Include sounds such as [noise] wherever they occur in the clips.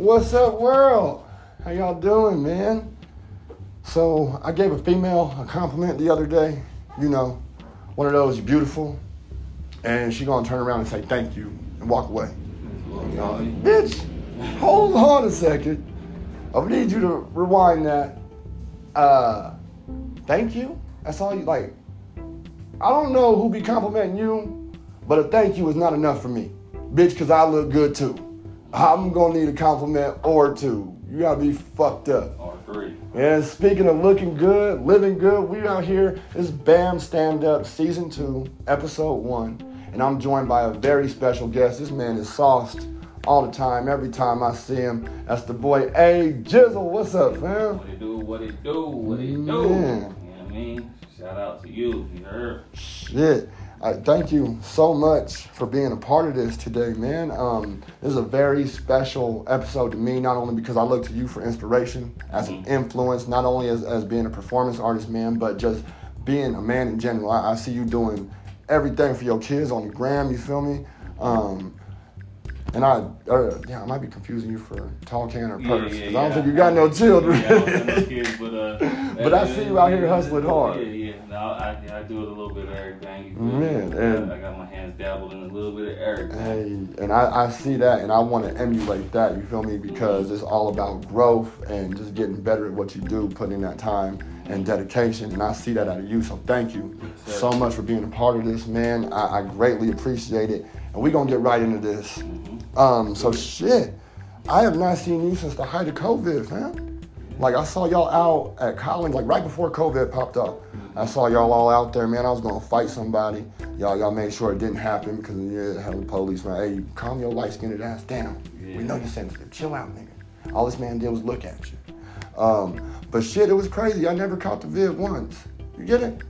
What's up, world? How y'all doing, man? So I gave a female a compliment the other day. You know, one of those, beautiful, and she gonna turn around and say thank you and walk away. Know, bitch, hold on a second. I need you to rewind that. Uh, thank you. That's all you like. I don't know who be complimenting you, but a thank you is not enough for me, bitch, because I look good too. I'm gonna need a compliment or two. You gotta be fucked up. Or three. And speaking of looking good, living good, we out here. It's BAM Stand Up Season 2, Episode 1. And I'm joined by a very special guest. This man is sauced all the time, every time I see him. That's the boy A Jizzle. What's up, fam? What it do, what it do, what it do. You know what I mean? Shout out to you, you heard? Shit. I thank you so much for being a part of this today, man. Um, this is a very special episode to me, not only because I look to you for inspiration as an influence, not only as, as being a performance artist, man, but just being a man in general. I, I see you doing everything for your kids on the gram, you feel me? Um, and I, uh, yeah, I might be confusing you for tall can or purse, because I don't think you got no children. Yeah, I don't got no kids, but uh. [laughs] But I see you out here hustling hard. Yeah, yeah. No, I, I, do it a little bit of everything. Man, and- I got my hands dabbled in a little bit of everything. Hey, and I, I see that, and I want to emulate that. You feel me? Because it's all about growth and just getting better at what you do, putting in that time and dedication. And I see that out of you. So thank you Yes, so much for being a part of this, man. I, I greatly appreciate it. And we're gonna get right into this. Mm-hmm. Um, so shit, I have not seen you since the height of COVID, man. Like I saw y'all out at Collins, like right before COVID popped up. I saw y'all all out there, man. I was gonna fight somebody. Y'all, y'all made sure it didn't happen because yeah, hell, the police, man. Hey, calm your light skinned ass down. We know you're sensitive. Chill out, nigga. All this man did was look at you. Um, but shit, it was crazy. I never caught the vid once. You get it?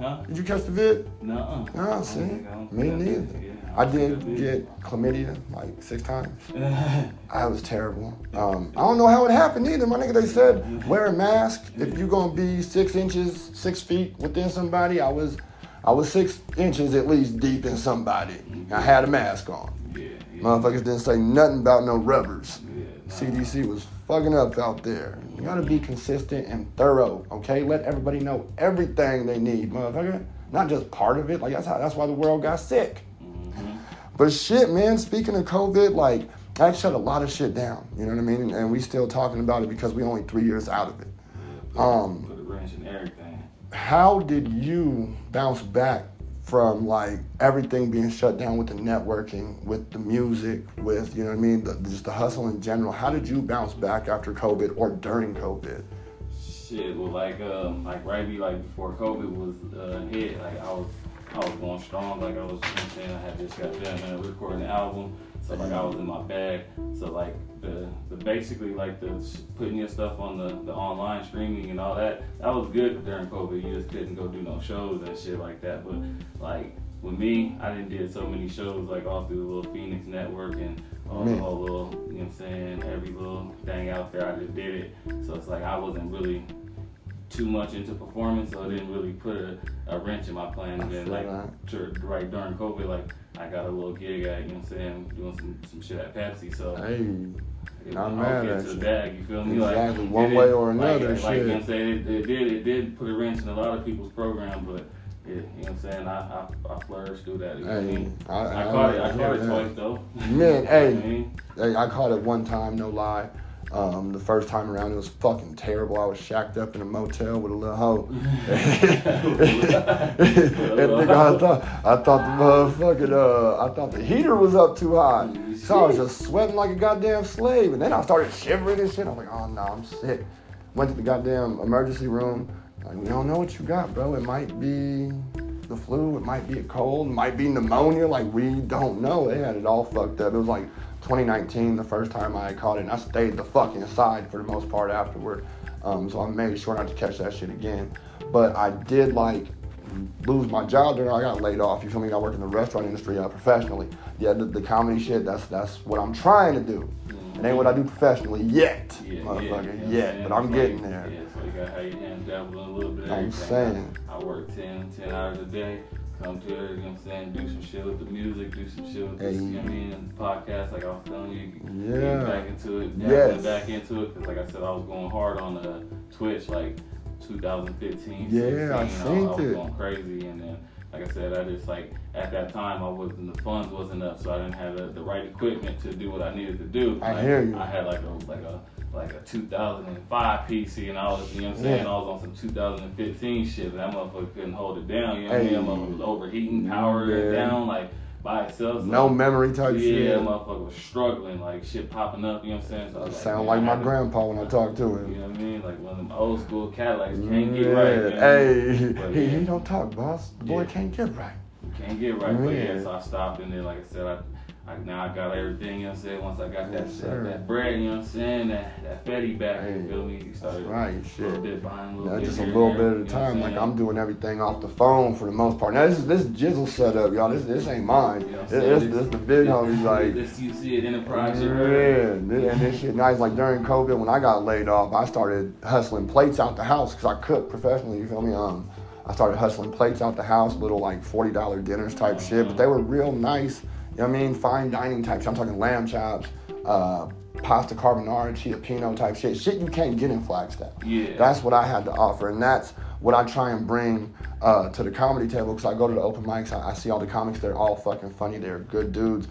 Huh? Did you catch the vid? No, I don't see, think- I don't me neither. I did get chlamydia like six times. [laughs] I was terrible. Um, I don't know how it happened either. My nigga, they said wear a mask if you're gonna be six inches, six feet within somebody. I was, I was six inches at least deep in somebody. I had a mask on. yeah, yeah. Motherfuckers didn't say nothing about no rubbers. Yeah, nah. CDC was fucking up out there. You gotta be consistent and thorough, okay? Let everybody know everything they need, motherfucker. Not just part of it. Like that's how that's why the world got sick. But shit, man, speaking of COVID, like that shut a lot of shit down. You know what I mean? And we still talking about it because we only three years out of it. Yeah, Um, put a wrench in everything. How did you bounce back from like everything being shut down with the networking, with the music, with you know what I mean, the, just the hustle in general? How did you bounce back after COVID or during COVID? Shit, well, like, um, like right be like before COVID was uh, hit, like I was, I was going strong. Like I was, you know saying, I had just got done man, recording the album, so like I was in my bag. So like the, the basically like the putting your stuff on the, the online streaming and all that, that was good during COVID. You just couldn't go do no shows and shit like that. But like with me, I didn't did so many shows like all through the little Phoenix network and all the whole little, you know what I'm saying, every little thing out there. I just did it. So it's like I wasn't really too much into performance, so I didn't really put a, a wrench in my plan. I And then like to, right during COVID, like I got a little gig at, you know what I'm saying, doing some, some shit at Pepsi. So Hey, it not mad at you. bag, you feel me? Exactly, Like, one way or like- another, Like, you know what I'm saying, it, it did it did put a wrench in a lot of people's program, but it, you know what I'm saying, I, I, I flourished through that. You know what I mean? I- I, caught it. I caught it twice though. [laughs] Man, You know what hey. I mean? Hey, I caught it one time, no lie. Um, the first time around, it was fucking terrible. I was shacked up in a motel with a little hoe. [laughs] and I thought, I thought the motherfucking, uh, I thought the heater was up too high. So I was just sweating like a goddamn slave. And then I started shivering and shit. I'm like, oh no, I'm sick. Went to the goddamn emergency room. Like, we don't know what you got, bro. It might be the flu. It might be a cold. It might be pneumonia. Like, we don't know. They had it all fucked up. It was like 2019, the first time I caught it. And I stayed the fuck inside for the most part afterward. Um, so I made sure not to catch that shit again. But I did like lose my job there. I got laid off. You feel me? I work in the restaurant industry uh, professionally. Yeah, the, the comedy shit. That's that's what I'm trying to do. It ain't what I do professionally yet, Yeah, motherfucker. yeah, yet, but I'm it's getting there. Yeah, so you got how you hands dabble in a little bit I'm saying. I, I work 10, 10 hours a day, come to it, you know what I'm saying, do some shit with the music, do some shit with Hey. this, you know what I mean, and the podcast, like I was telling you, Yeah. get back into it, Yes. back into it, because like I said, I was going hard on the Twitch, like 2015, Yeah, 16, I I, I was it. going crazy, and then, like I said, I just like, at that time, I wasn't, the funds wasn't up, so I didn't have the, the right equipment to do what I needed to do. I Like, hear you. I had like a, like a, like a 2005 PC, and I was, you know what I'm saying, Yeah. I was on some 2015 shit, and that motherfucker couldn't hold it down, you know what I mean? That motherfucker was overheating, power it down, like, by itself. so- No memory type yeah, shit. that motherfucker was struggling, like shit popping up, you know what I'm saying? So I was Sound man, like my grandpa when I talk to him. You know what I mean? Like one of them old school Cadillacs can't get right. you know Yeah. what I mean? Hey, But he, yeah. he don't talk, boss. The boy Yeah. can't get right. Can't get right, but Yeah. yeah, so I stopped and then like I said, I, I now I got everything, you know what I'm saying? Once I got that Yes, that, sir. that bread, you know what I'm saying, that that fatty back, Hey, you feel me? You That's started right, a shit. little bit a little Yeah, bit. just a little bit at a you know what time. Like? I'm doing everything off the phone for the most part. Now this is this jizzle setup, y'all. This this ain't mine. You know This, saying? this, this the big homies like. this you see it enterprise Yeah, right? and this shit nice. Like during COVID, when I got laid off, I started hustling plates out the house because I cook professionally. You feel me? Um, I started hustling plates out the house, little like forty dollar dinners type shit, but they were real nice. You know what I mean? Fine dining type. shit. I'm talking lamb chops, uh, pasta carbonara, cioppino type shit. Shit you can't get in Flagstaff. Yeah. That's what I had to offer, and that's what I try and bring uh, to the comedy table. Because I go to the open mics, I, I see all the comics. They're all fucking funny. They're good dudes,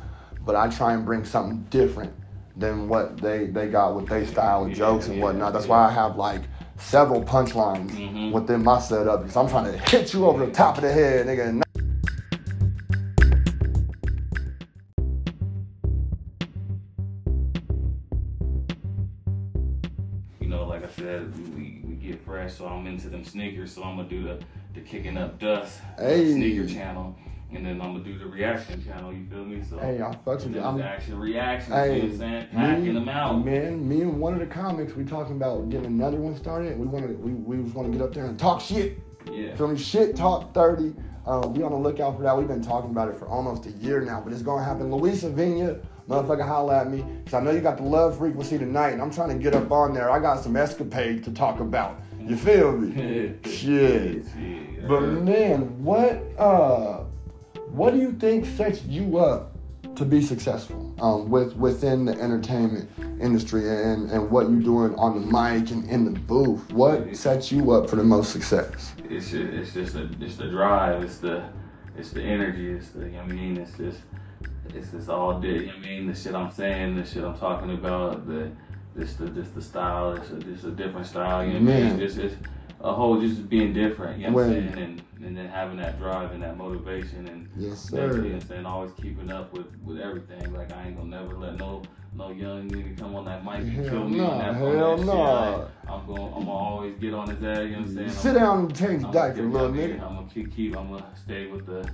but I try and bring something different than what they they got with their style of Yeah, jokes and yeah, whatnot. That's yeah. why I have like several punchlines Mhm. within my setup because I'm trying to hit you over the top of the head, nigga. Fresh, so I'm into them sneakers, so I'm gonna do the, the kicking up dust uh, Hey. sneaker channel, and then I'm gonna do the reaction channel. You feel me? So Hey, I fucks with you. I'm action reactions. Hey, you know what I'm saying? Packing them out. Man, me and one of the comics, we talking about getting another one started. We wanted, we, we want to get up there and talk shit. Yeah. Feel me? Shit talk 30. Um, we on the lookout for that. We've been talking about it for almost a year now, but it's gonna happen. Louisa Vigna, motherfucker, holla at me. Cause I know you got the love frequency tonight, and I'm trying to get up on there. I got some escapades to talk about. You feel me? [laughs] Shit. Shit. But man, what uh, what do you think sets you up to be successful um, with within the entertainment industry and, and what you're doing on the mic and in the booth? What sets you up for the most success? it's just, it's just a, it's the drive, it's the it's the energy, it's the you know I mean, it's just it's just all day, you know I mean, the shit I'm saying, the shit I'm talking about, the this the just the style, it's a, it's a different style, you know what I mean? Man. It's just it's a whole just being different, you know what I'm saying? And and then having that drive and that motivation and Yes, Never, you know sir. what I'm? Always keeping up with, with everything. Like I ain't gonna never let no no young nigga come on that mic and Hell kill me nah, on that, hell on that nah. Like, I'm gonna I'm gonna always get on his ass. You know what I'm saying? Sit I'm, down and change the I'm diaper, gonna little nigga. I'm gonna keep, keep I'm gonna stay with the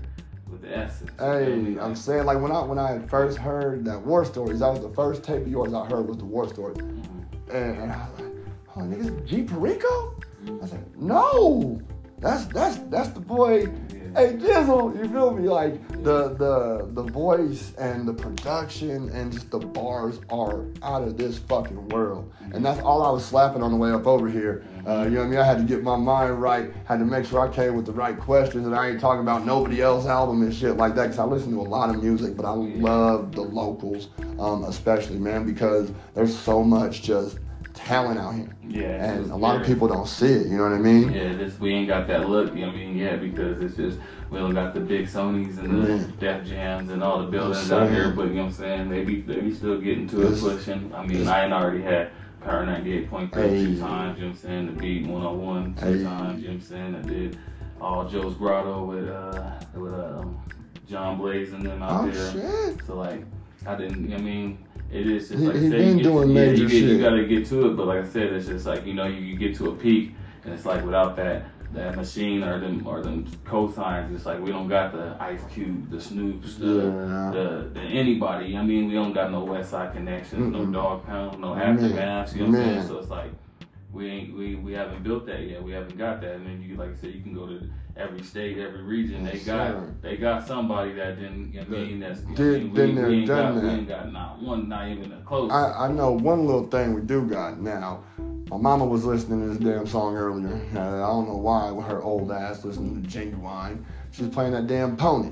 with the essence. Hey, I'm saying like when I when I had first heard that war stories, that was the first tape of yours I heard was the war stories, mhm. and, I was like, oh niggas, G Perico? I said, no, that's that's that's the boy. Yeah. Hey Jizzle, you feel me? Like the the the voice and the production and just the bars are out of this fucking world, and that's all I was slapping on the way up over here. Uh, you know what I mean? I had to get my mind right, had to make sure I came with the right questions, and I ain't talking about nobody else album and shit like that. Cause I listen to a lot of music, but I love the locals, um, especially man, because there's so much just talent out here, Yeah, and a lot of people don't see it. You know what I mean? Yeah, this we ain't got that look. You know what I mean? Yeah, because it's just we don't got the big Sonys and the Yeah. Def Jams and all the buildings out here. But you know what I'm saying? They be they be still getting to Yes. it, pushing. I mean, I ain't already had Power 98.3 Hey. two times. You know what I'm saying? The Beat 101 two Hey. times. You know what I'm saying? I did all Joe's Grotto with uh with um, John Blaze and them out Oh there. shit! So like, I didn't. You know what I mean, it is just He- like I he said, been you get, doing yeah, major you, get, you gotta get to it. But like I said, it's just like you know, you, you get to a peak, and it's like without that that machine or them or them cosigns, it's like we don't got the Ice Cube, the Snoops, the Yeah. the, the anybody. I mean, we don't got no West Side connections, Mm-mm. no Dog Pound, no Aftermath. You know what I'm saying? So it's like. We ain't we, we haven't built that yet. We haven't got that. And then you like I said, you can go to every state, every region. They got they got somebody that didn't. I mean, that's Did- I mean? been we, there, we ain't done got, We that. ain't got not one, not even a close. I, I know one little thing we do got now. My mama was listening to this damn song earlier. Uh, I don't know why with her old ass listening to Ginuwine. She's playing that damn pony.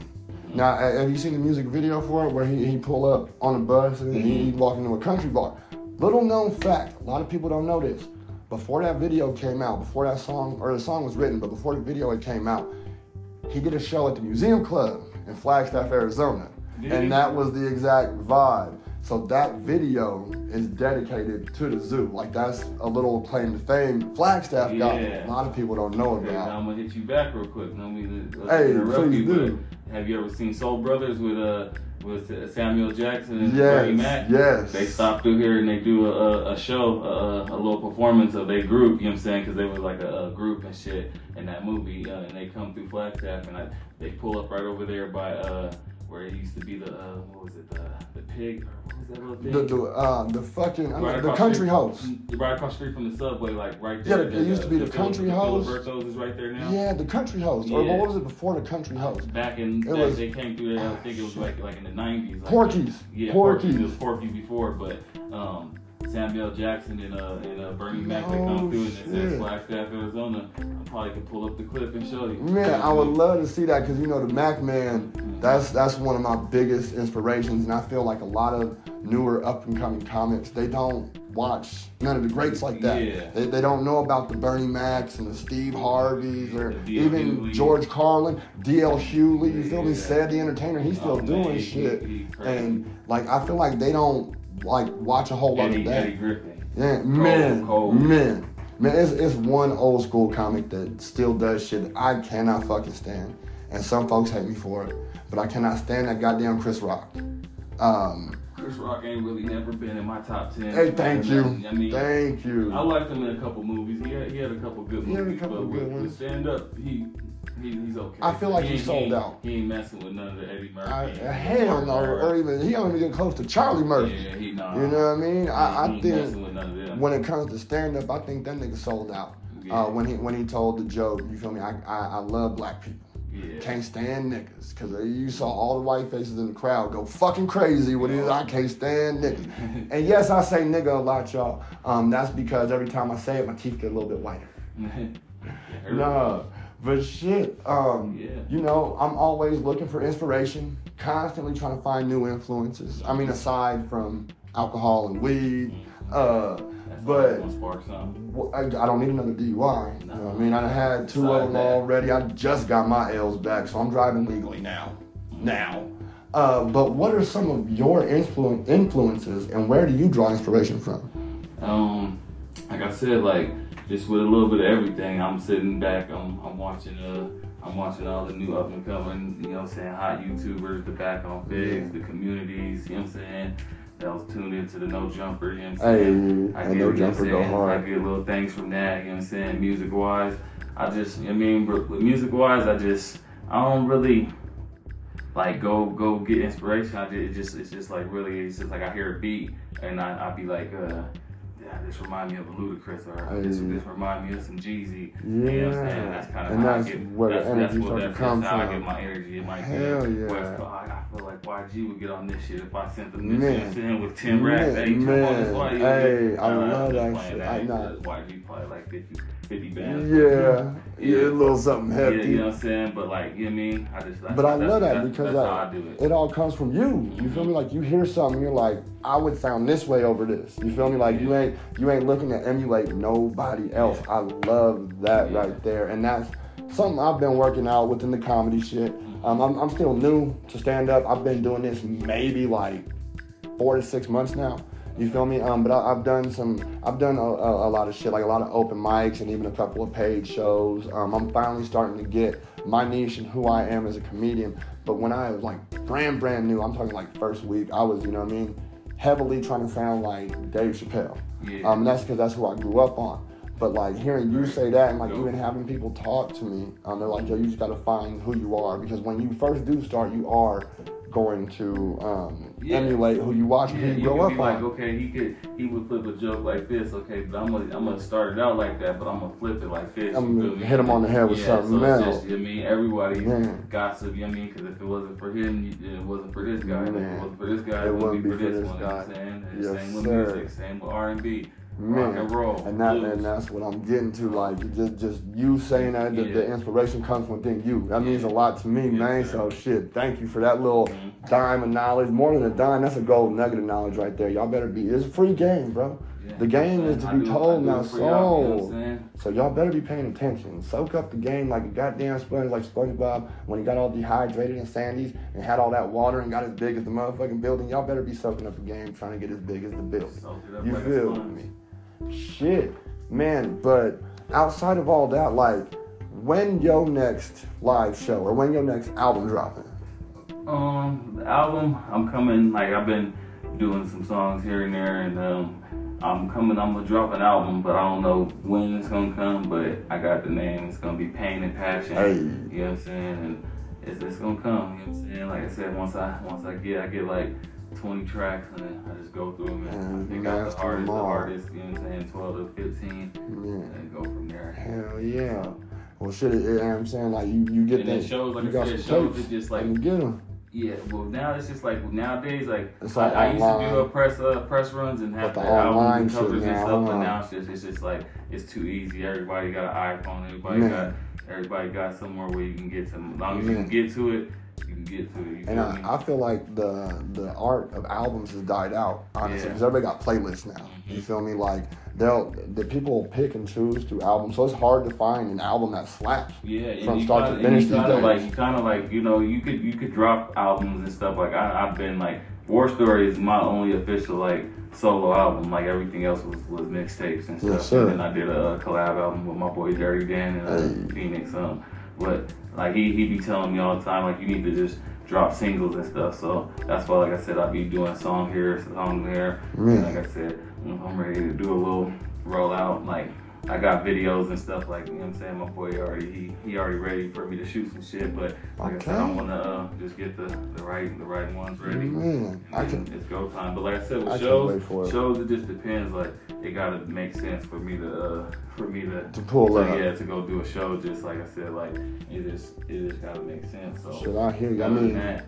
Now, uh, have you seen the music video for it where he, he pull up on a bus and he, he walk into a country bar? Little known fact, a lot of people don't know this. Before that video came out, before that song, or the song was written, but before the video it came out, he did a show at the Museum Club in Flagstaff, Arizona. Did he? And that was the exact vibe. So that video is dedicated to the zoo. Like that's a little claim to fame. Flagstaff got a lot of people don't know Okay, about. I'm gonna hit you back real quick. Mean to uh, Hey, interrupt you, do. have you ever seen Soul Brothers with uh with uh, Samuel Jackson and Yes, Bernie Mac? yes. They stop through here and they do a, a, a show, a, a little performance of their group. You know what I'm saying? Because they were like a, a group and shit in that movie, uh, and they come through Flagstaff and I, they pull up right over there by uh where it used to be the uh, what was it the the pig or what was that little thing? The the uh, the fucking I mean, the country house. Right across the street from the subway, like right Yeah, there. it used to be the country house. Filiberto's is right there now. Yeah, the country house. Or what was it before the country house? Back in It they, was- they came through there, I think it was like like in the nineties. Like, Porky's. Yeah, Porky's. Porky's. It was Porky before, but um, Samuel Jackson and uh and uh, Bernie Mac No come through and it says. Flagstaff, Arizona. I probably could pull up the clip and show you. Man, I would love to see that because you know the Mac Man. That's that's one of my biggest inspirations, and I feel like a lot of newer up and coming comics they don't watch none of the greats like that. Yeah. They, they don't know about the Bernie Macs and the Steve Harveys or even Hughley. George Carlin, D.L. Hughley. You feel me? Yeah. Ced the Entertainer. He's still Oh, doing he- shit, he crazy. and like I feel like they don't like watch a whole lot of that. Yeah, man, cold. man, man. It's, it's one old school comic that still does shit that I cannot fucking stand, and some folks hate me for it, but I cannot stand that goddamn Chris Rock. Um, Chris Rock ain't really never been in my top ten. hey, thank you, I mean, thank you. I liked him in a couple movies. He had, he had a couple good He had a movies, couple but good with, ones. with stand up, he, he he's okay. I feel like he ain't- sold ain't- out. He ain't messing with none of the Eddie Murphy. I, hell no, or even he don't even get close to Charlie Murphy. Yeah, he nah. You know what I mean? I, he I think messing with none of them. when it comes to stand up, I think that nigga sold out. Yeah. Uh, when he when he told the joke, you feel me? I I, I love black people. yeah. Can't stand niggas. Because you saw all the white faces in the crowd go fucking crazy with it. I can't stand niggas. [laughs] And yes, I say nigga a lot, y'all. Um, that's because every time I say it, my teeth get a little bit whiter. [laughs] Nah, but shit. Um, Yeah. you know, I'm always looking for inspiration, constantly trying to find new influences. I mean, aside from alcohol and weed, uh, but I, I don't need another DUI. You know I mean? I had two of them already. I just got my L's back, so I'm driving legally now. Now. Uh, but what are some of your influ- influences, and where do you draw inspiration from? Um, like I said, like just with a little bit of everything. I'm sitting back. I'm, I'm watching. Uh, I'm watching all the new up and coming. You know, what I'm saying hot YouTubers, the back on figs, the communities. You know, what I'm saying that was tuned into the No Jumper. You know, what I'm Hey, saying. and get, No you know what I'm Jumper go hard. I get little things from that. You know, what I'm saying music wise. I just, I mean, with music wise, I just, I don't really like go go get inspiration. I just, it just it's just like really it's just like I hear a beat and I I be like uh yeah this remind me of a Ludacris or this Hey. this remind me of some Jeezy. You know what I'm saying? Yeah. That's kind of And how that's I get where the energy that's what that's, come that's how I get my energy. It might Hell be yeah. West Coast. I, feel like YG would get on this shit if I sent them this. Man. Know I'm with ten raps. Hey, jump on this Man. Hey, I love that shit. I know. YG probably like 50, 50 bands. Yeah, yeah, a little something Yeah, you know what I'm saying? But like, you know what I mean? I just that's, But I love that because that's like, how I do it. it all comes from you. You feel me? Like you hear something, you're like, I would sound this way over this. You feel me? Like you ain't you ain't looking to emulate nobody else. I love that Yeah. right there, and that's something I've been working out within the comedy shit. Um, I'm, I'm still new to stand up. I've been doing this maybe like four to six months now. You feel me? Um, but I, I've done some, I've done a, a, a lot of shit, like a lot of open mics and even a couple of paid shows. Um, I'm finally starting to get my niche and who I am as a comedian. But when I was like brand, brand new, I'm talking like first week, I was, you know what I mean, heavily trying to sound like Dave Chappelle. Yeah. Um, and that's because that's who I grew up on. But like hearing you say that and like even having people talk to me, um, they're like, yo, you just gotta find who you are because when you first do start, you are going to um, Yeah. emulate who you watch Yeah, who you you grow up be like, on. okay, he could, he would flip a joke like this, okay, but I'm gonna, I'm gonna start it out like that, but I'm gonna flip it like this. I'm gonna hit him on the head with yeah, something so else. Just, you know I mean, everybody Yeah. gossip. You know I mean, because if it wasn't for him, it wasn't for this guy. If it wasn't for this guy, It it wouldn't be for for this this one. You know what I'm guy. saying? Yes, same with sir. music, same with R and B. rock and roll, and that blues. and that's what I'm getting to. Like just just you saying that the, the inspiration comes within you. That means a lot to me, man. sir. So shit, thank you for that little Mhm. dime of knowledge. More than a dime, that's a gold nugget of knowledge right there. Y'all better be. It's a free game, bro. Yeah. The game is to I be do- told now, for y'all, you know so. So y'all better be paying attention. Soak up the game like a goddamn sponge, like SpongeBob when he got all dehydrated and sandies and had all that water and got as big as the motherfucking building. Y'all better be soaking up the game, trying to get as big as the building. Soak it up You like feel me? Shit, man. But outside of all that, like, when your next live show or when your next album dropping? Um, the album, I'm coming. Like I've been doing some songs here and there, and um, I'm coming. I'm gonna drop an album, but I don't know when it's gonna come. But I got the name. It's gonna be Pain and Passion. Hey. You know what I'm saying? And it's, it's gonna come. You know what I'm saying? Like I said, once I once I get I get like 20 tracks, and then I just go through them and And I pick out the hardest, the hardest. You know what I'm saying? 12 to 15, Yeah. and go from there. Hell yeah. Well, shit, it, it, I'm saying like you, you get And that. shows, like you I got said, some shows tapes, just like and you get them. Yeah, well now it's just like nowadays like It's I, like I used to do a press uh, press runs and have the albums and covers and stuff, but now it's just it's just like it's too easy. Everybody got an iPhone. Everybody Man. got everybody got somewhere where you can get to. As long as you can get to it, you can get to it. You And? I, I feel like the the art of albums has died out, honestly, Yeah. because everybody got playlists now. You Mhm. feel me? Like they'll the people pick and choose through albums, so it's hard to find an album that slaps. Yeah, from start to kinda, finish you kinda like you kind of like you know you could you could drop albums and stuff like I, I've been like War Story is my only official like solo album like everything else was, was mixtapes and stuff Yes, and then I did a, collab album with my boy Dirty Dan and uh, Hey. Phoenix um but like he he be telling me all the time like you need to just drop singles and stuff so that's why like I said I be doing song here song there Man. like I said I'm ready to do a little rollout like I got videos and stuff like you know what I'm saying. My boy already he, he already ready for me to shoot some shit, but like I said, I Okay. wanna uh, just get the, the right the right ones ready. Man, I can. it's go time. But like I said, with I shows, it. shows it just depends. Like it gotta make sense for me to uh, for me to To pull to, up. yeah to go do a show. Just like I said, like it just it just gotta make sense. So Shit, I hear you. I mean, that,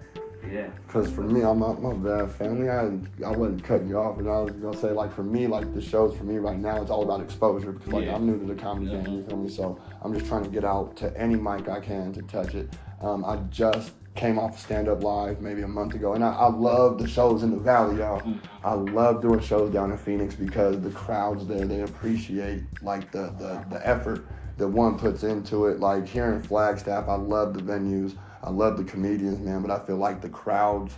yeah. Cause for me, I'm my, my bad family. I I wasn't cutting you off, and I was gonna say like for me, like the shows for me right now, it's all about exposure because like Yeah. I'm new to the comedy Yeah. game. You feel me? So I'm just trying to get out to any mic I can to touch it. Um, I just came off stand up live maybe a month ago, and I, I love the shows in the valley, y'all. Mm. I love doing shows down in Phoenix because the crowds there they appreciate like the the, the effort that one puts into it. Like here in Flagstaff, I love the venues. I love the comedians, man, but I feel like the crowds,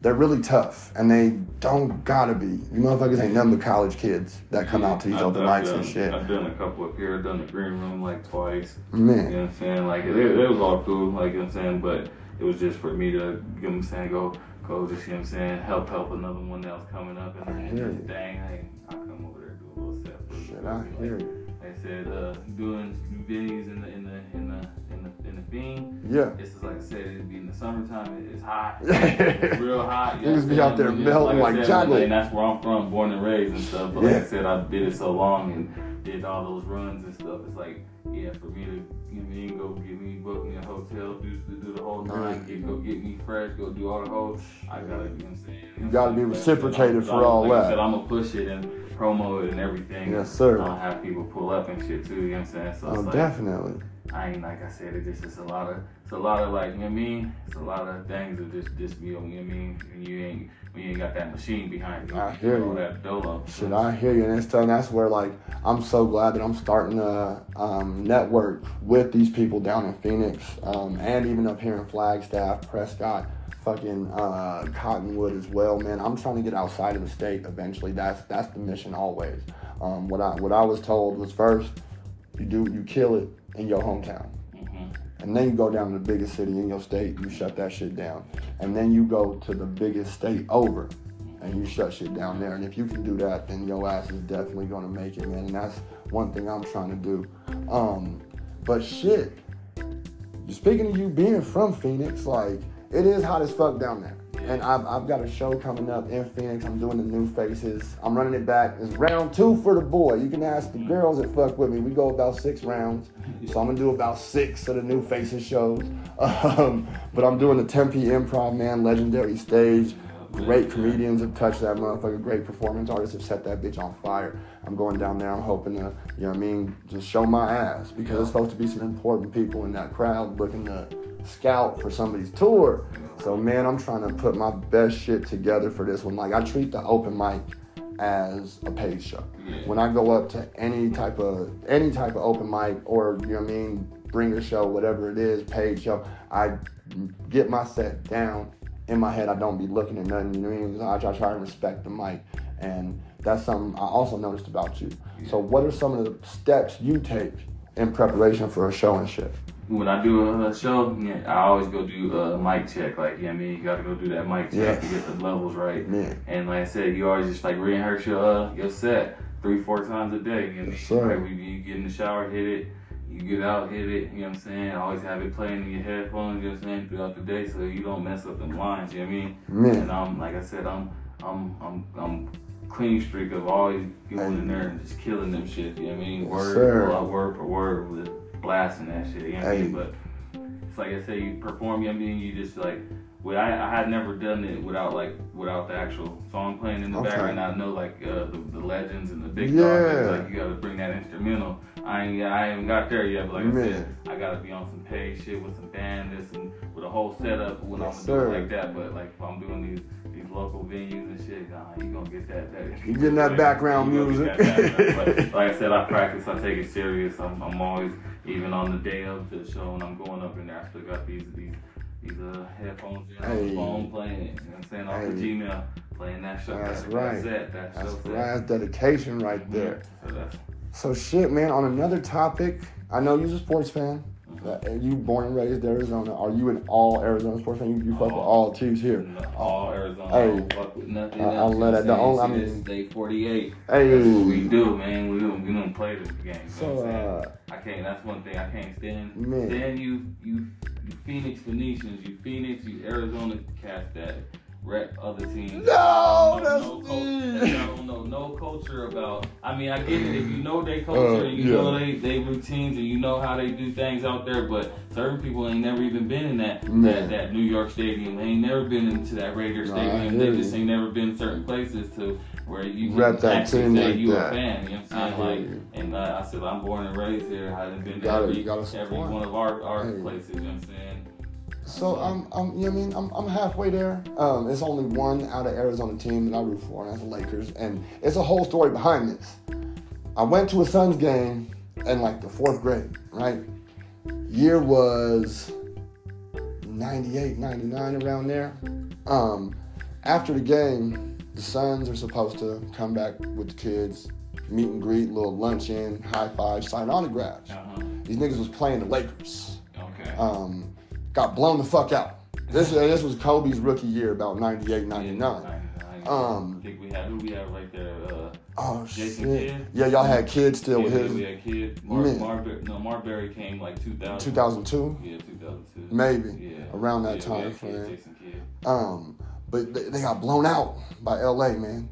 they're really tough and they don't gotta be. You motherfuckers ain't nothing but college kids that come out to these I've open done- mics and shit. I've done a couple up here. I've done the green room like twice. Man. You know what I'm saying? Like it, it was all cool, like you know what I'm saying, but it was just for me to, you know what I'm saying, go go just you know what I'm saying, help help another one that was coming up and, I and hear just, you. dang, hey, I'll come over there and do a little set shit, I hear you. Like I said, uh, doing videos in the in the in the in the in the theme. Yeah. It's just like I said, it'd be in the summertime. it- It's hot, it's [laughs] real hot. Niggas be out there melting I like chocolate. And that's where I'm from, born and raised and stuff. But like I said, I did it so long and did all those runs and stuff. It's like, yeah, for me to go get me book me a hotel, do do the whole nine, get go get me fresh, go do all the whole. I gotta, you know what I'm saying. You gotta be Like I reciprocated for all like I that. said, I'm gonna push it and promo it and everything. Yes, sir. I'll have people pull up and shit too. You know what I'm saying? So Oh, like, definitely. I ain't like I said, it just it's a lot of it's a lot of like you know what I mean. It's a lot of things that just just be on you know what I mean. And you ain't when you ain't got that machine behind you. I hear all you. that dolo. Shit, I hear you, and it's and that's where like I'm so glad that I'm starting to um, network with these people down in Phoenix, um, and even up here in Flagstaff, Prescott, fucking uh, Cottonwood as well, man. I'm trying to get outside of the state eventually. That's that's the mission always. Um, what I what I was told was first, you do you kill it in your hometown. Mhm. And then you go down to the biggest city in your state, you shut that shit down. And then you go to the biggest state over and you shut shit down there. And if you can do that, then your ass is definitely gonna make it, man. And that's one thing I'm trying to do. Um, but shit, speaking of you being from Phoenix, like it is hot as fuck down there. And I've, I've got a show coming up in Phoenix. I'm doing the new faces. I'm running it back. It's round two for the boy. You can ask the girls that fuck with me. We go about six rounds. So I'm gonna do about six of the new faces shows. [laughs] Um, but I'm doing the Tempe Improv Man Legendary Stage. Great comedians have touched that motherfucker. Great performance artists have set that bitch on fire. I'm going down there. I'm hoping to, you know what I mean, just show my ass because there's supposed to be some important people in that crowd looking to scout for somebody's tour. So man, I'm trying to put my best shit together for this one. Like I treat the open mic as a paid show. Yeah. When I go up to any type of any type of open mic or you know what I mean, bringer show, whatever it is, paid show, I get my set down in my head. I don't be looking at nothing. You know what I mean? I try, try to respect the mic, and that's something I also noticed about you. So, what are some of the steps you take in preparation for a show and shit? When I do a show, yeah, I always go do a mic check. Like, yeah, I mean, you gotta go do that mic check Yeah. to get the levels right. Yeah. And like I said, you always just like rehearse your uh, your set three, four times a day. You know, Yes, sir. Like, you get in the shower, hit it. You get out, hit it. You know what I'm saying? Always have it playing in your headphones. You know what I'm saying? Throughout the day, so you don't mess up the lines. You know what I mean? Man. And um, like I said, I'm I'm I'm I'm clean streak of always going in there and just killing them shit. You know what I mean? Yes, Word sir. for word for word with blasting that shit. You know what I mean? But it's like I say, you perform. You know what I mean? You just like. Well, I, I had never done it without like without the actual song playing in the Okay. background. I know like uh, the, the legends and the big Yeah. dogs. Like you got to bring that instrumental. I ain't I haven't got there yet, but like I said, I gotta be on some paid shit with some band, this and with a whole setup when Yes, I'm doing like that. But like if I'm doing these these local venues and shit, nah, you gonna get that. that You getting that background music. that background. but [laughs] like I said, I practice. I take it serious. I'm, I'm always even on the day of the show when I'm going up in there. I still got these these these uh, headphones in on Hey. the phone playing. You know what I'm saying off the Hey. Gmail playing that show. That's that, right. That's it. That That's right. That's dedication right there. So that's So shit, man. On another topic, I know you're a sports fan. Uh, you born and raised Arizona. Are you an all Arizona sports fan? You, you fuck with all teams here. All Arizona. Hey. I don't fuck with nothing I- else. I'll you let know it- what the I'm only- I saying? See, mean- this day 48. Hey. That's what we do, man. We don't, we don't play this game. You know So, I'm uh, I can't. That's one thing I can't stand. Man. Stand you, you, you Phoenix Phoenicians, you Phoenix, you Arizona cast that rep other teams. No, that's don't know cul- me. [laughs] Y'all don't know no culture about. I mean, I get it if you know their culture Uh, and you yeah. know they, they routines and you know how they do things out there, but certain people ain't never even been in that Man. that, that New York Stadium. They ain't never been into that Raider No, Stadium. They just ain't never been certain places to where you can Rep that actually team say like you that. a fan. You know what I I'm saying? you. Like, and uh, I said I'm born and raised here. I haven't been to every, every one of our our Hey. places. You know what I'm saying? So I'm, I'm, you know what I mean, I'm, I'm halfway there. Um, it's only one out of Arizona team that I root for, and that's the Lakers. And it's a whole story behind this. I went to a Suns game in like the fourth grade, right? Year was 98, 99, around there. Um, after the game, the Suns are supposed to come back with the kids, meet and greet, little luncheon, high five, sign autographs. Uh-huh. These niggas was playing the Lakers Okay. um, got blown the fuck out. This this was Kobe's rookie year, about 98, 99. Um, I think we had who we had right there. Uh, Oh Jason shit! Kidd? Yeah, y'all had kids still with yeah, his we had Kidd. Mar-. Marbury, no, Marbury came like 2000. 2002, Yeah, 2002. maybe Yeah. around that Yeah, time frame. Um, but they, they got blown out by LA, man.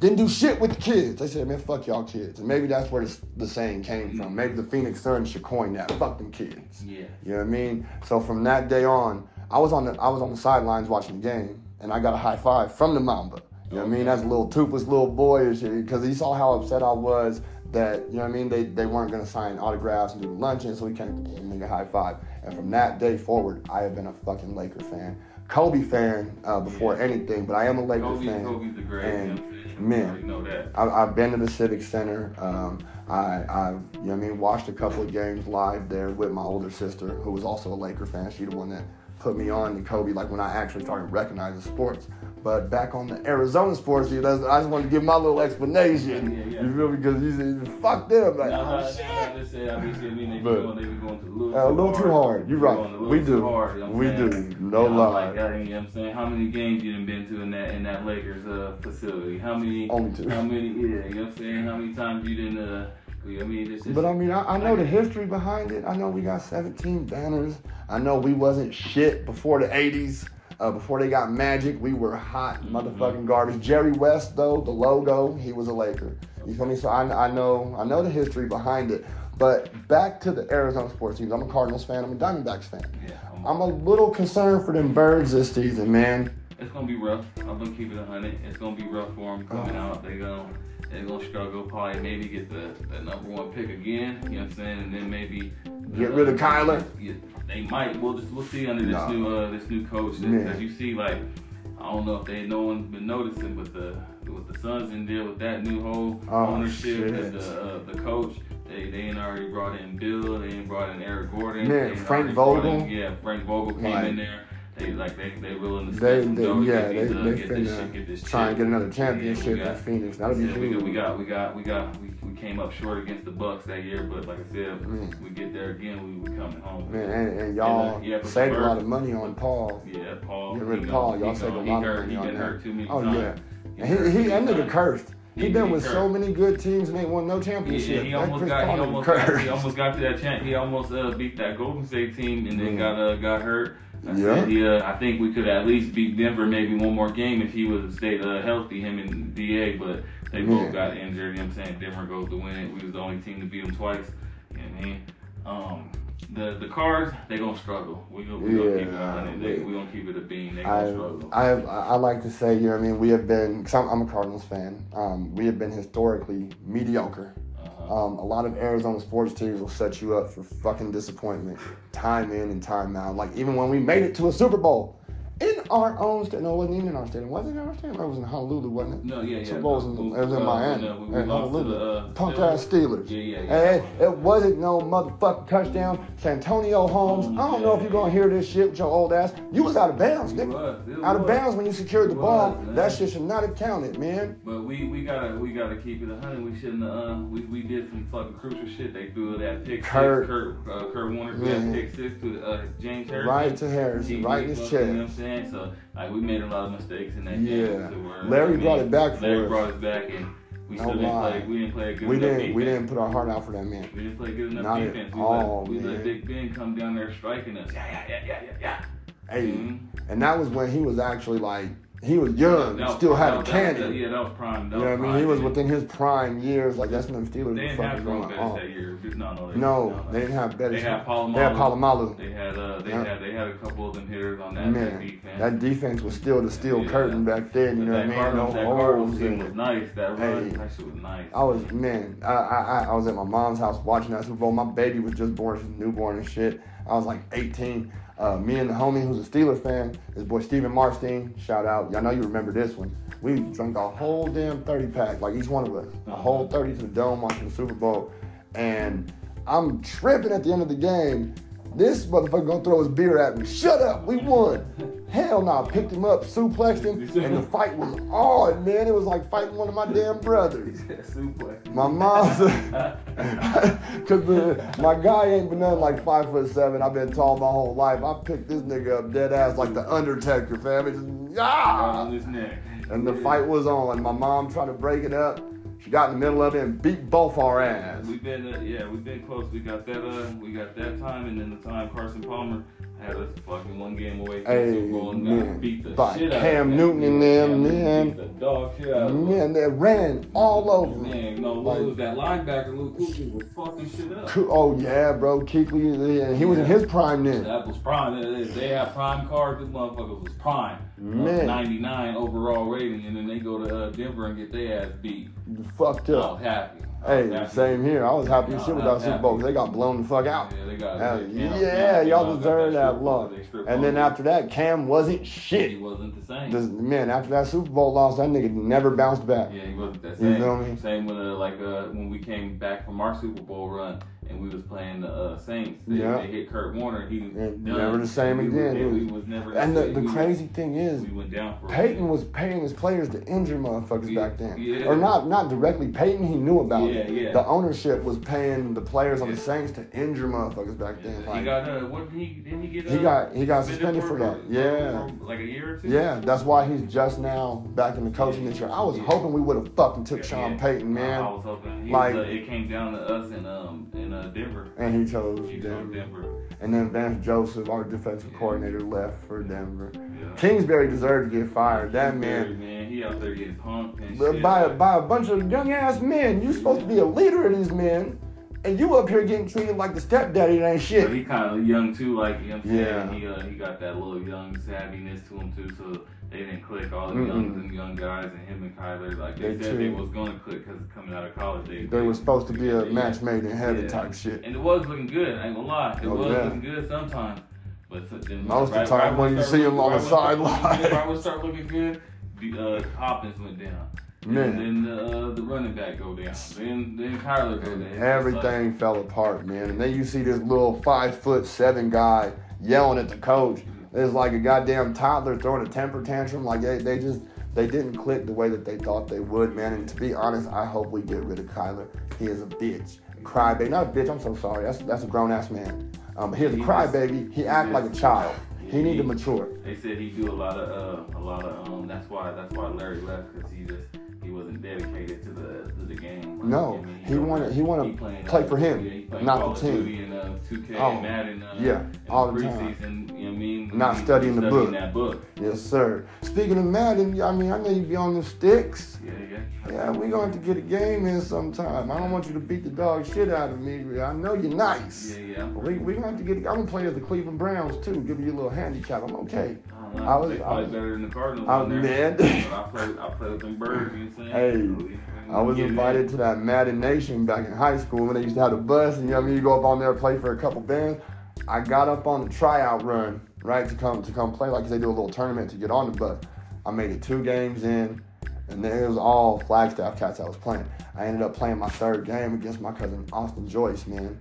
Didn't do shit with the kids. They said, man, fuck y'all kids. And maybe that's where the, the saying came from. Maybe the Phoenix Suns should coin that. Fuck them kids. Yeah. You know what I mean? So from that day on, I was on the I was on the sidelines watching the game, and I got a high five from the Mamba. You know what I mean? That's a little toothless little boy and shit, because he saw how upset I was that you know what I mean. They they weren't gonna sign autographs and do the luncheon, so he came to give me a high five. And from that day forward, I have been a fucking Laker fan, Kobe fan uh, before Yeah. anything, but I am a Laker Kobe, fan. Kobe's the great. And, you know I'm saying? man, You already know that. I, I've been to the Civic Center. Um, I, I, you know I mean, watched a couple of games live there with my older sister, who was also a Laker fan. She the one that put me on to Kobe, like when I actually started recognizing sports. But back on the Arizona sports, you know, I just wanted to give my little explanation. Yeah, yeah. You feel me? Because you said, fuck them. Like, Nah, nah, oh, shit. nah, just say, I mean, shit, I mean, they But- going, they going to a little, Uh, a little too hard. You're right. going a little We too do. Hard, you know We saying? do. No You know, lie. Like, that, you know what I'm saying? How many games you done been to in that in that Lakers uh, facility? How many? Only two. How many? Yeah, you know what I'm saying? How many times you didn't? Uh, I mean, just. But I mean, I, I know the history behind it. I know we got 17 banners. I know we wasn't shit before the 80s. Uh, before they got Magic, we were hot motherfucking garbage. Jerry West, though, the logo, he was a Laker. You feel me? So I, I know I know the history behind it. But back to the Arizona sports teams. I'm a Cardinals fan. I'm a Diamondbacks fan. yeah, I'm, I'm a little concerned for them birds this season, man. it's gonna be rough. I'm gonna keep it a hundred. It's gonna be rough for them coming Oh. out. They gonna they're gonna struggle. Probably maybe get the, the number one pick again. You know what I'm saying? And then maybe Get rid of Kyler? Yeah, they might. We'll just we'll see under this Nah. new uh this new coach. Because you see like. I don't know if they no one's been noticing, but the with the Suns in there with that new whole Oh, ownership and the uh, the coach, they they ain't already brought in Bill, they ain't brought in Eric Gordon, Man, Frank brought in- Vogel? yeah, Frank Vogel came Like- in there. They like they they willing to They, they yeah, get they, uh, they get this shit, get finna try and get another Yeah, championship in Phoenix. That'll be yeah, we, got, huge. we got we got we got we, we came up short against the Bucks that year, but like I said, Mm. we get there again, we we coming home. Man, and, and y'all And, uh, yeah, saved a lot of money on Paul. Yeah, Paul. Get rid of Paul. Y'all saved a lot of money on that. Oh times. yeah, He and he he ended a times. curse. He, He- been with so many good teams and ain't won no Yeah, championship. he almost got he almost got he almost got to that champ. He almost uh, beat that Golden State team and then Mm. got uh, got hurt. I Yeah. said he, uh, I think we could at least beat Denver maybe one more game if he would stayed uh, healthy, him and Da. But they Yeah. both got injured. You know what I'm saying? Denver goes to win it. We was the only team to beat them twice. You know what I mean? Um, the the Cards they gonna struggle. We gonna, we gonna keep it a Yeah. They, we- gonna keep it a bean. They I, gonna struggle. I, have, I like to say, you know what I mean? We have been, because I'm, I'm a Cardinals fan, um, we have been historically mediocre. Um, a lot of Arizona sports teams will set you up for fucking disappointment, time in and time out. Like even when we made it to a Super Bowl in our own state, no, it wasn't even in our stadium. Was it in our stadium? It was in Honolulu, wasn't it? No, yeah, yeah. Super Bowl was in, it was in uh, Miami, when, uh, we in lost Honolulu. the, uh, Punk Steelers. ass Steelers. Yeah, yeah, yeah. Hey, it wasn't no motherfucking touchdown. Santonio Holmes. Mm, I don't know if you're gonna hear this shit with your old ass. You was out of bounds, It nigga. was, Out of bounds when you secured the ball. was, that shit should not have counted, man. But we, we gotta we gotta keep it a hundred. We shouldn't uh we, we did some fucking crucial shit. They threw that pick Kurt. six. Kurt uh, Kurt Warner threw that pick six to uh, James Harrison. Right to Harrison, right in his fucking- You know what chest. I'm saying? So like we made a lot of mistakes in that Yeah. game. where, Larry I mean, brought it back for Larry us. brought us back, and we No still didn't play. We didn't play a good We enough didn't we didn't put our heart out for that man. We didn't play good enough Not defense. We all, let, we man. let Big Ben come down there striking us. Yeah, yeah, yeah, yeah, yeah, yeah. Hey, Mhm. and that was when he was actually like he was young, That was- still had that a was- that was- cannon. Yeah, that was prime. That You know what I mean? He was within his prime years. Like that's when the Steelers They were didn't have fucking going that year. No, no, they, No, they didn't have Bettis. They had Polamalu. They had Polamalu. They had uh, they Yeah. had they had a couple of them hitters on that, that Man, defense. that defense was still the steel Yeah. curtain back then. You know what I that mean? Cardinals, No that Cardinals team was nice. That run, Hey. that shit was nice. I was man. I, I I was at my mom's house watching that Super Bowl. My baby was just born, she's newborn and shit. I was like 18. Uh, me and the homie who's a Steelers fan, his boy Steven Marstein. Shout out. Y'all know you remember this one. We drank a whole damn 30 pack, like each one of us, a whole 30 to the dome watching the Super Bowl. And I'm tripping at the end of the game. This motherfucker gonna throw his beer at me. Shut up, we won. Hell no, I picked him up, suplexed him, and the fight was on, man. It was like fighting one of my damn brothers. [laughs] My mom's, [laughs] cause my guy ain't been nothing like five foot seven. I've been tall my whole life. I picked this nigga up dead ass like the Undertaker, fam. It just, on ah! his neck. And the fight was on. My mom tried to break it up. She got in the middle of it and beat both our ass. We've been, uh, yeah, we've been close. We got that, uh, we got that time, and then the time Carson Palmer had us fucking one game away from Hey, Super Bowl and got beat the By shit out Cam of Newton and them, man. The dog shit out of. Man, they ran all over. Man, no, Like- was that linebacker? Luke Kuechly was fucking shit up. Oh yeah, bro. Kuechly, and he was in his prime then. That was prime. They- had prime cards. This motherfucker was prime. Man. 99 overall rating, and then they go to uh, Denver and get their ass beat. Fucked I up. was happy. I Hey, same here. I was happy as shit with that was Super Bowl Bowl 'cause they got blown the fuck out. Yeah, they got. They- yeah, y'all deserve that loss. And then after that, Cam wasn't shit. he wasn't the same. This, man, after that Super Bowl loss, that nigga never bounced back. Yeah, he wasn't that You same. feel me? Same with uh, like uh, when we came back from our Super Bowl run and we was playing the uh, Saints. They, Yeah. they hit Kurt Warner. He was never the same we again. Was, It we was- never. And the, the We- crazy thing is, we went down for. Payton was paying his players to injure motherfuckers Yeah, back then. yeah. Or not not directly. Payton, he knew about Yeah, it. yeah. The ownership was paying the players on the Saints to injure motherfuckers back then. he got uh, what did he didn't he get? Uh, He got- he got suspended for that. Yeah. for like a year or two. yeah, that's why he's just now back in the coaching this year. I was hoping we would have fucking took Sean. Payton, man. I, was hoping. He Like- was, uh, it came down to us and um in uh, Denver. And he chose He Denver. Denver. And then Vance Joseph, our defensive coordinator, left for Denver. Yeah. Kingsbury deserved to get fired. That Kingsbury, man, man, he out there getting punked and But shit. by by a bunch of young ass men. You supposed to be a leader of these men, and you up here getting treated like the stepdaddy that ain't shit. But he kind of young too, like you know what I'm saying. Yeah. He uh, he got that little young savviness to him too. So they didn't click. All the young, them young guys and him and Kyler, like they, They said they was gonna click because coming out of college, they They were supposed to be a match made in heaven Yeah. type shit. and it was looking good. I ain't gonna lie, it Oh, was yeah. looking good sometimes. But then Most of the right- time right when you see looking- on the right when it started sideline. looking- Right when it started looking good, the, uh, Hopkins went down. Man. And then uh, the running back go down. Then then Kyler go down. Everything fell apart, man. And then you see this little five foot seven guy yelling at the coach. It's like a goddamn toddler throwing a temper tantrum. Like they, they just they didn't click the way that they thought they would, man. And to be honest, I hope we get rid of Kyler. He is a bitch, crybaby. Not a bitch. I'm so sorry. That's that's a grown ass man. Um, he's a He crybaby. He act like a child. He need to mature. They said he do a lot of uh, a lot of um. That's why that's why Larry left because he just he wasn't dedicated to the to the game. Like, No, I he wanted- he wanted to play for him, not the team. Uh, 2K Oh. Uh, yeah, all the time. You know what I mean? Not studying the book. Yes, sir. Speaking of Madden, I mean, I know you be on the sticks. Yeah, yeah. Yeah, we gonna have to get a game in sometime. I don't want you to beat the dog shit out of me. I know you're nice. Yeah, yeah. We we gonna have to get. I'm gonna play as the Cleveland Browns too. Give you a little handicap. I'm okay. I, don't. I was- I was- better than the Cardinals. I'm there. man. I play, I play with them birds. You know what I'm saying? Hey, So we- we I was get it in. invited to that Madden Nation back in high school when they used to have the bus, and you know what I mean. You go up on there, play for a couple bands. I got up on the tryout run, right, to come to come play, like they do a little tournament to get on the bus. I made it two games in, and then it was all Flagstaff cats I was playing. I ended up playing my third game against my cousin Austin Joyce, man.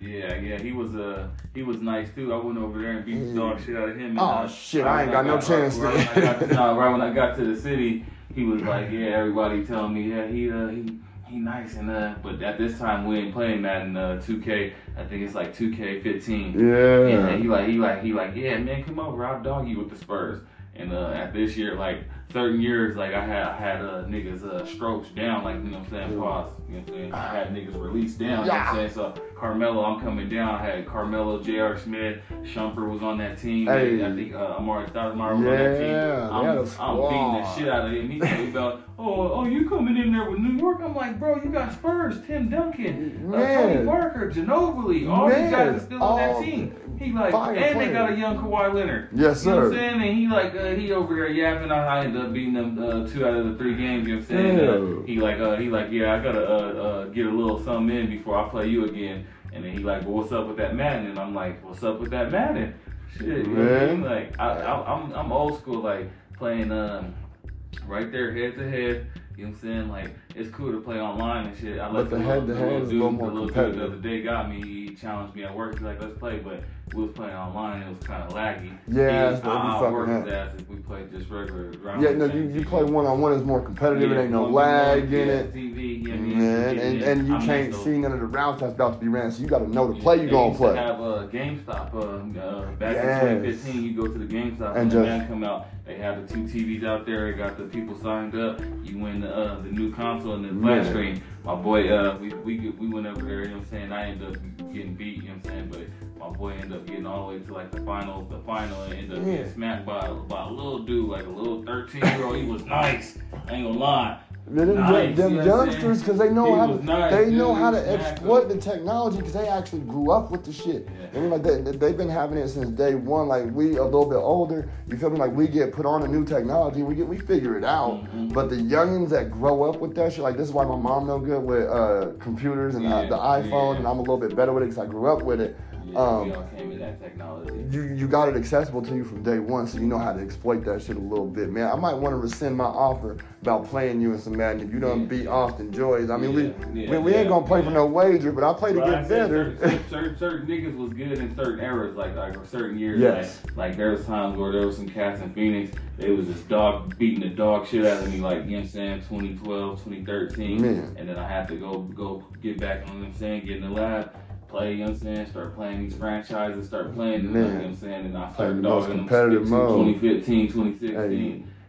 Yeah, yeah, he was uh he was nice too. I went over there and beat the dog shit out of him. Oh, uh, shit, right I ain't when got no chance Right, to- when I got no, right when I got to the city, he was like, yeah, everybody telling me, yeah, he uh he he nice and uh, but at this time we ain't playing Madden uh 2K. I think it's like 2K15. Yeah. And he like he like he like yeah man come over I'll dog you with the Spurs and uh at this year like certain years like I had I had uh niggas uh strokes down like you know what I'm saying pause you know what I'm saying? I had niggas released down you know what I'm saying? So Carmelo I'm coming down. I had Carmelo J.R. Smith Shumpert was on that team. Hey. I think uh, Amar'e Stoudemire was on that team. I'm, had a I'm beating the shit out of him. He told me about oh oh you coming in there with New York I'm like bro you got Spurs Tim Duncan uh, Tony Parker Ginobili all Man, these guys are still on that team he like, and they got a young Kawhi Leonard. Yes, You know what I'm sir. saying? And he like, uh, he over there yapping. I I ended up beating them uh, two out of the three games. You know what I'm saying? Uh, he like, uh, he like, yeah, I gotta uh, uh, get a little something in before I play you again. And then he like, well, what's up with that Madden? And I'm like, what's up with that Madden? Shit, you know what I mean? Man. Like, I, I, I'm, I'm old school, like playing um, right there, head to head. You know what I'm saying? Like, it's cool to play online and shit. I But like the head to head is a little more the dude. The other day got me, he challenged me at work. He's like, let's play, but we was playing online and it was kind of laggy. Yeah, he, that's what we I'll fucking work his ass if we played just regular round. Yeah, no, you, you play one on one is more competitive. it ain't no lag in it. TV, yeah, Man, yeah, and, yeah. and you I can't see none of the routes that's about to be ran, so you got to know the play you they gonna used to play. have uh, GameStop. Uh, uh, back Yes. in 2015, you go to the GameStop And and the man come out. They have the two TVs out there. They got the people signed up. You win the, uh, the new console and the flat Man. screen. My boy, uh, we we we went over there. You know what I'm saying? I ended up getting beat. You know what I'm saying? But my boy ended up getting all the way to like the final, the final, and ended up Yeah. getting smacked by by a little dude, like a little 13 year old. He was nice. I ain't gonna lie. Them, Nice, them you know youngsters, because they know He how to, nice, they know how to Exactly. exploit the technology because they actually grew up with the shit. Yeah. I mean, like they, they've been having it since day one. Like we a little bit older, you feel me? Like we get put on a new technology, we get we figure it out. Mhm. But the youngins that grow up with that shit, like this is why my mom no good with uh, computers and uh, Yeah, the iPhone, yeah. and I'm a little bit better with it because I grew up with it. Yeah, Um, we all came in that technology. you you got it accessible to you from day one, so you know how to exploit that shit a little bit, man. I might want to rescind my offer about playing you in some Madden if you don't Yeah. beat Austin Joyce. I mean, we Yeah, we, we ain't gonna play yeah. for no wager, but I play to get better. Certain, certain, certain niggas was good in certain eras, like like or certain years. Yes. Like, like there was times where there was some cats in Phoenix. They was just dog beating the dog shit out of me, like you know what I'm saying, 2012, 2013, Man. and then I had to go go get back on. You know what I'm saying, get in the lab. Play, you know what I'm saying? Start playing these franchises, start playing, them, you know what I'm saying? And I started the dogging them competitive skip 2015, 2016. Hey.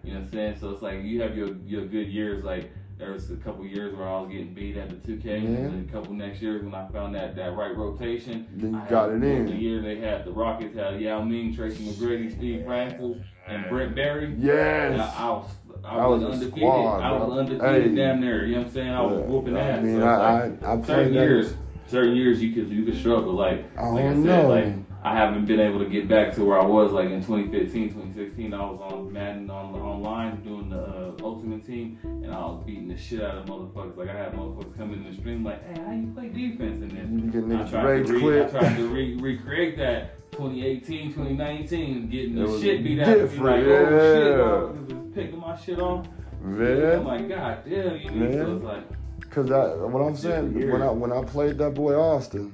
You know what I'm saying? So it's like you have your your good years. Like there was a couple years where I was getting beat at the 2K, Yeah. and a couple next years when I found that that right rotation. Then you I got it in. The year they had the Rockets had Yao Ming, Tracy McGrady, Steve Francis, and Brent Barry. Yes. I, I was I was, was undefeated. squad, I was undefeated Hey. damn near. You know what I'm saying? I was Yeah. whooping I ass. mean, so I- like, I- I played years, certain years you could you could struggle. Like I like I said, like I haven't been able to get back to where I was like in 2015, 2016. I was on Madden on online doing the uh, Ultimate Team, and I was beating the shit out of motherfuckers. Like I had motherfuckers come in the stream like, "Hey, how you play defense?" And then You get I tried, to re-. I tried to re- recreate that 2018, 2019, getting the shit beat out of me. Like, different, oh shit, yeah. motherfuckers was picking my shit off. I'm like, God damn, you know, so it's like, cause I, what I'm saying, when I when I played that boy Austin,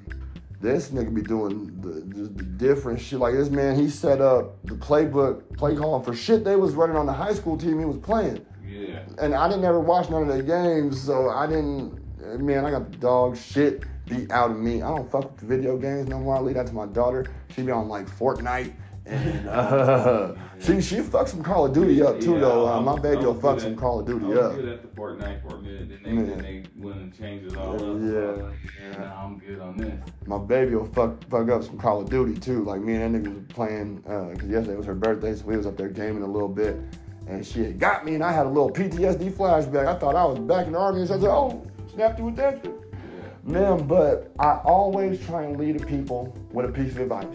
this nigga be doing the, just the different shit. Like this man, he set up the playbook, play calling for shit they was running on the high school team he was playing. yeah. and I didn't ever watch none of the games, so I didn't. Man, I got the dog shit beat out of me. I don't fuck with the video games no more. I leave that to my daughter. She be on like Fortnite, [laughs] and uh, she she fucks some Call of Duty up too Yeah, though. Uh, my baby will fuck some Call of Duty I was up. good at the Fortnite for a minute, then they, Man. then they went and changed it all up. Yeah. So like, yeah, I'm good on this. My baby will fuck fuck up some Call of Duty too. Like me and that nigga was playing because yesterday was her birthday, so we was up there gaming a little bit, and she had got me, and I had a little PTSD flashback. I thought I was back in the army, and so I said, "Oh, snapped you with that. Man, but I always try and lead the people with a piece of advice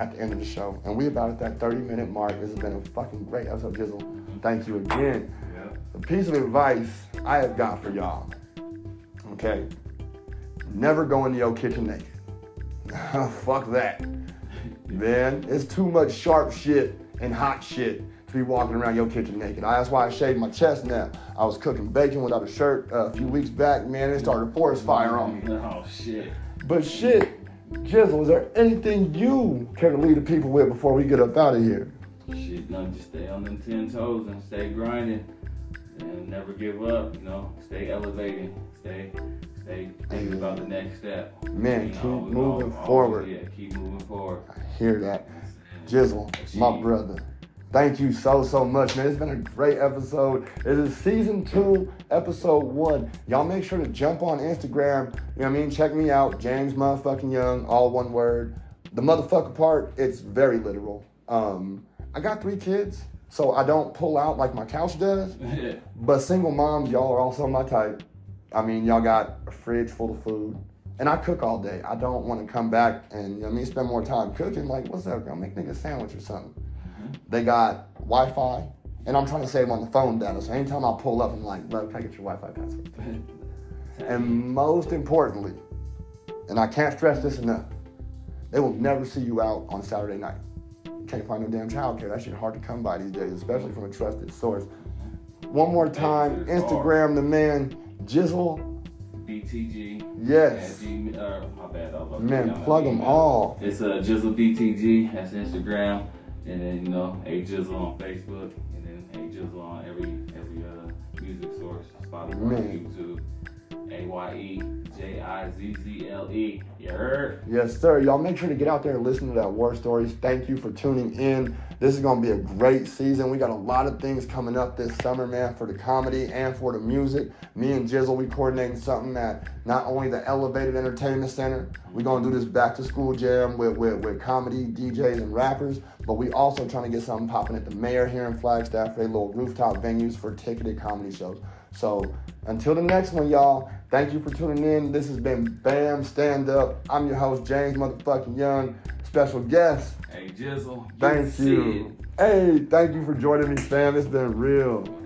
at the end of the show. And we about at that 30 minute mark. This has been a fucking great episode, Jizzle. Thank you again. Yeah. The piece of advice I have got for y'all. Okay. Never go into your kitchen naked. [laughs] Fuck that. Man, it's too much sharp shit and hot shit to be walking around your kitchen naked. That's why I shaved my chest now. I was cooking bacon without a shirt uh, a few weeks back, man. It started a forest fire on me. Oh shit. But shit, Jizzle, is there anything you care to lead the people with before we get up out of here? Shit, no, just stay on them ten toes and stay grinding, and never give up. You know, stay elevating, stay, stay thinking about the next step. Man, You keep know, moving always- forward. Yeah, keep moving forward. I hear that. Jizzle, my brother. Thank you so, so much, man. It's been a great episode. It is season two, episode one. Y'all make sure to jump on Instagram. You know what I mean? Check me out, James motherfucking Young, all one word. The motherfucker part, it's very literal. Um, I got three kids, so I don't pull out like my couch does. [laughs] But single moms, y'all are also my type. I mean, y'all got a fridge full of food. And I cook all day. I don't want to come back and, you know what I mean, spend more time cooking. Like, what's up, girl? Make nigga a sandwich or something. They got Wi Fi. And I'm trying to save on the phone data. So anytime I pull up, I'm like, look, can I get your Wi Fi password? And most importantly, and I can't stress this enough, they will never see you out on Saturday night. You can't find no damn childcare. That shit hard to come by these days, especially from a trusted source. One more time. Instagram the man Jizzle. BTG. Yes. G- uh, my bad. I was about to Man, plug them all. It's uh, Jizzle BTG. That's Instagram, and then you know Aye Jizzle on Facebook, and then Aye Jizzle on every every uh, music source, Spotify, Man. YouTube. A Y E J I Z Z L E. Yes, sir. Y'all make sure to get out there and listen to that War Stories. Thank you for tuning in. This is going to be a great season. We got a lot of things coming up this summer, man, for the comedy and for the music. Me and Jizzle, we coordinating something at not only the Elevated Entertainment Center, we're going to do this back to school jam with, with, with comedy, DJs, and rappers, but we also trying to get something popping at the mayor here in Flagstaff for little rooftop venues for ticketed comedy shows. So until the next one, y'all, thank you for tuning in. This has been Bam Stand Up. I'm your host, James Motherfucking Young. Special guest, Aye Jizzle. thank see you. Hey, thank you for joining me, fam. It's been real.